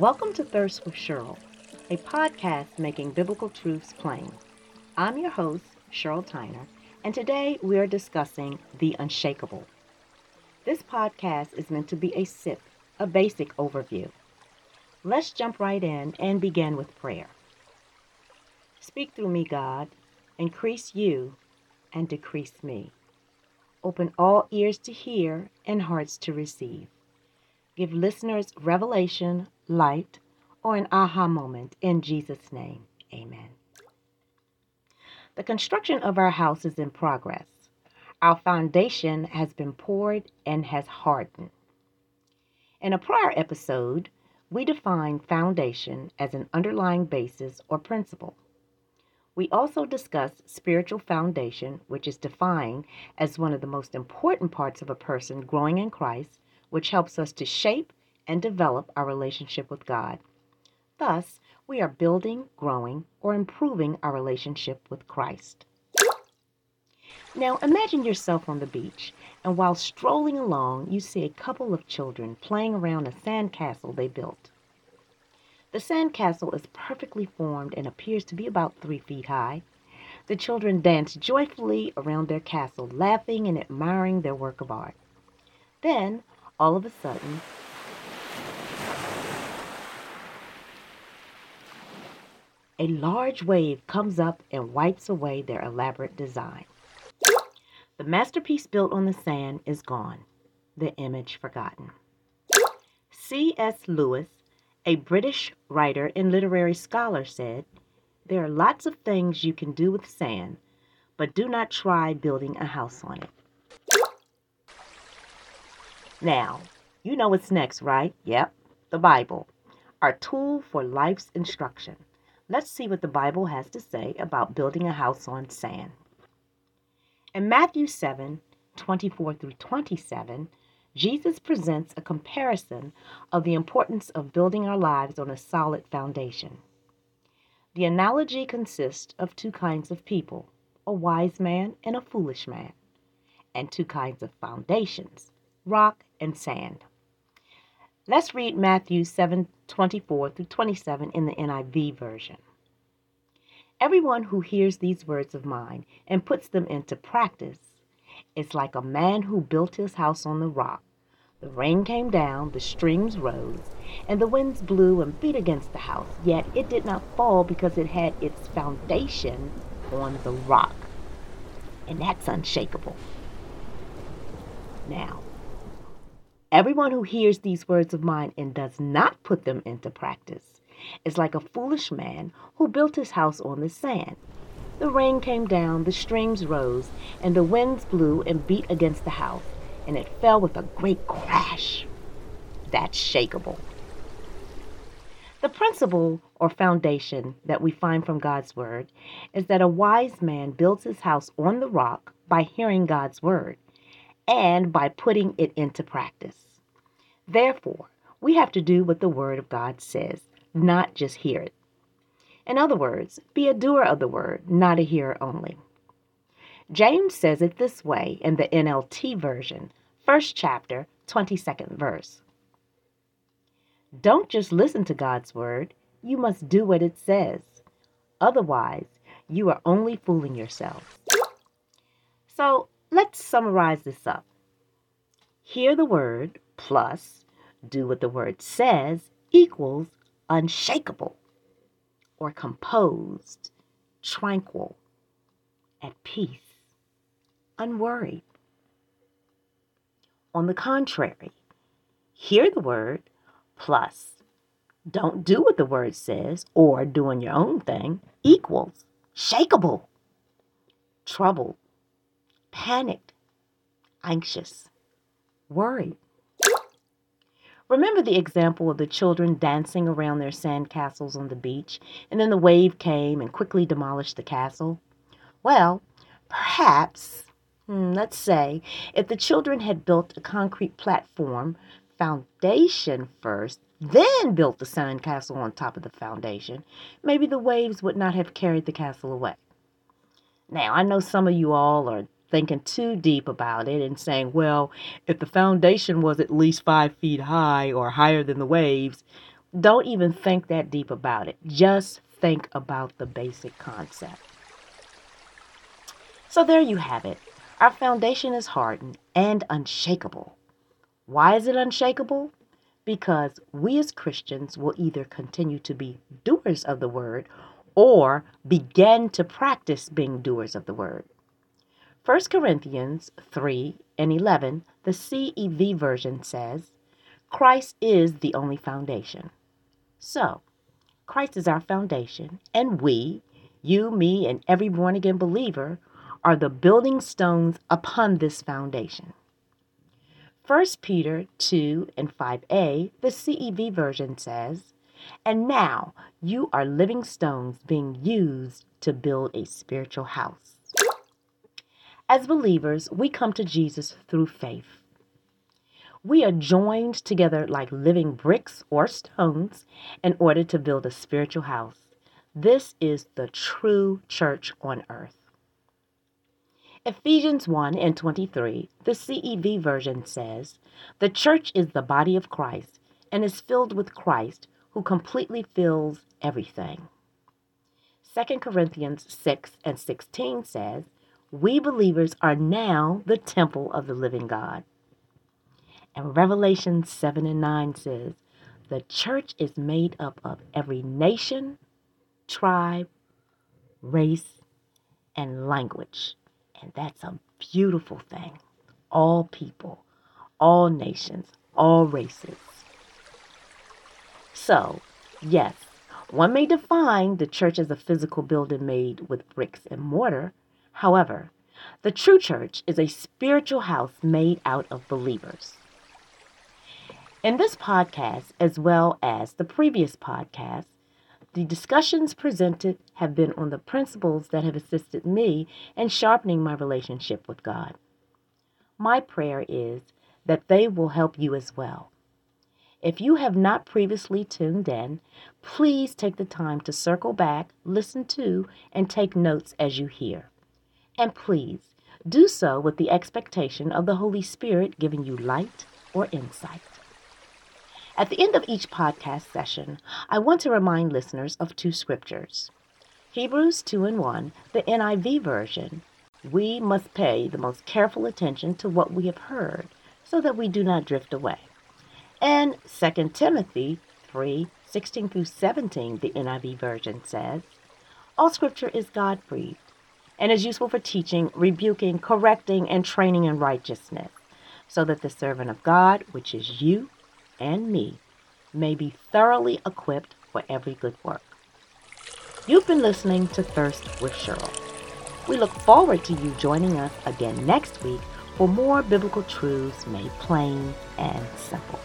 Welcome to Thirst with Sheryl, a podcast making biblical truths plain. I'm your host, Sheryl Tyner, and today we are discussing the unshakable. This podcast is meant to be a sip, a basic overview. Let's jump right in and begin with prayer. Speak through me, God. Increase you and decrease me. Open all ears to hear and hearts to receive. Give listeners revelation, light, or an aha moment in Jesus' name. Amen. The construction of our house is in progress. Our foundation has been poured and has hardened. In a prior episode, we defined foundation as an underlying basis or principle. We also discussed spiritual foundation, which is defined as one of the most important parts of a person growing in Christ, which helps us to shape and develop our relationship with God. Thus, we are building, growing, or improving our relationship with Christ. Now, imagine yourself on the beach, and while strolling along, you see a couple of children playing around a sandcastle they built. The sandcastle is perfectly formed and appears to be about three feet high. The children dance joyfully around their castle, laughing and admiring their work of art. Then, all of a sudden, a large wave comes up and wipes away their elaborate design. The masterpiece built on the sand is gone, the image forgotten. C.S. Lewis, a British writer and literary scholar, said, There are lots of things you can do with sand, but do not try building a house on it. Now, you know what's next, right? Yep, the Bible, our tool for life's instruction. Let's see what the Bible has to say about building a house on sand. In Matthew 7 24 through 27, Jesus presents a comparison of the importance of building our lives on a solid foundation. The analogy consists of two kinds of people a wise man and a foolish man, and two kinds of foundations rock and sand. Let's read Matthew 7 24 through 27 in the NIV version. Everyone who hears these words of mine and puts them into practice is like a man who built his house on the rock. The rain came down, the streams rose, and the winds blew and beat against the house, yet it did not fall because it had its foundation on the rock. And that's unshakable. Now, everyone who hears these words of mine and does not put them into practice is like a foolish man who built his house on the sand. The rain came down, the streams rose, and the winds blew and beat against the house, and it fell with a great crash. That's shakable. The principle or foundation that we find from God's Word is that a wise man builds his house on the rock by hearing God's Word and by putting it into practice. Therefore, we have to do what the Word of God says not just hear it. In other words, be a doer of the word, not a hearer only. James says it this way in the NLT version, first chapter, 22nd verse. Don't just listen to God's word, you must do what it says. Otherwise, you are only fooling yourself. So let's summarize this up. Hear the word plus do what the word says equals unshakable or composed, tranquil, at peace, unworried. On the contrary, hear the word plus don't do what the word says or doing your own thing equals shakable, troubled, panicked, anxious, worried. Remember the example of the children dancing around their sand castles on the beach, and then the wave came and quickly demolished the castle? Well, perhaps, hmm, let's say, if the children had built a concrete platform foundation first, then built the sand castle on top of the foundation, maybe the waves would not have carried the castle away. Now, I know some of you all are thinking too deep about it and saying, well, if the foundation was at least five feet high or higher than the waves, don't even think that deep about it. Just think about the basic concept. So there you have it. Our foundation is hardened and unshakable. Why is it unshakable? Because we as Christians will either continue to be doers of the word or begin to practice being doers of the word. 1 Corinthians 3 and 11, the CEV version says, Christ is the only foundation. So, Christ is our foundation, and we, you, me, and every born again believer, are the building stones upon this foundation. 1 Peter 2 and 5a, the CEV version says, And now you are living stones being used to build a spiritual house. As believers, we come to Jesus through faith. We are joined together like living bricks or stones in order to build a spiritual house. This is the true church on earth. Ephesians 1 and 23, the CEV version says, The church is the body of Christ and is filled with Christ, who completely fills everything. 2 Corinthians 6 and 16 says, We believers are now the temple of the living God. And Revelation 7 and 9 says, The church is made up of every nation, tribe, race, and language. And that's a beautiful thing. All people, all nations, all races. So, yes, one may define the church as a physical building made with bricks and mortar. However, the true church is a spiritual house made out of believers. In this podcast, as well as the previous podcast, the discussions presented have been on the principles that have assisted me in sharpening my relationship with God. My prayer is that they will help you as well. If you have not previously tuned in, please take the time to circle back, listen to, and take notes as you hear. And please do so with the expectation of the Holy Spirit giving you light or insight. At the end of each podcast session, I want to remind listeners of two scriptures Hebrews 2 and 1, the NIV version. We must pay the most careful attention to what we have heard so that we do not drift away. And 2 Timothy 3 16 through 17, the NIV version says, All scripture is God breathed and is useful for teaching, rebuking, correcting, and training in righteousness, so that the servant of God, which is you, and me may be thoroughly equipped for every good work. You've been listening to Thirst with Sheryl. We look forward to you joining us again next week for more biblical truths made plain and simple.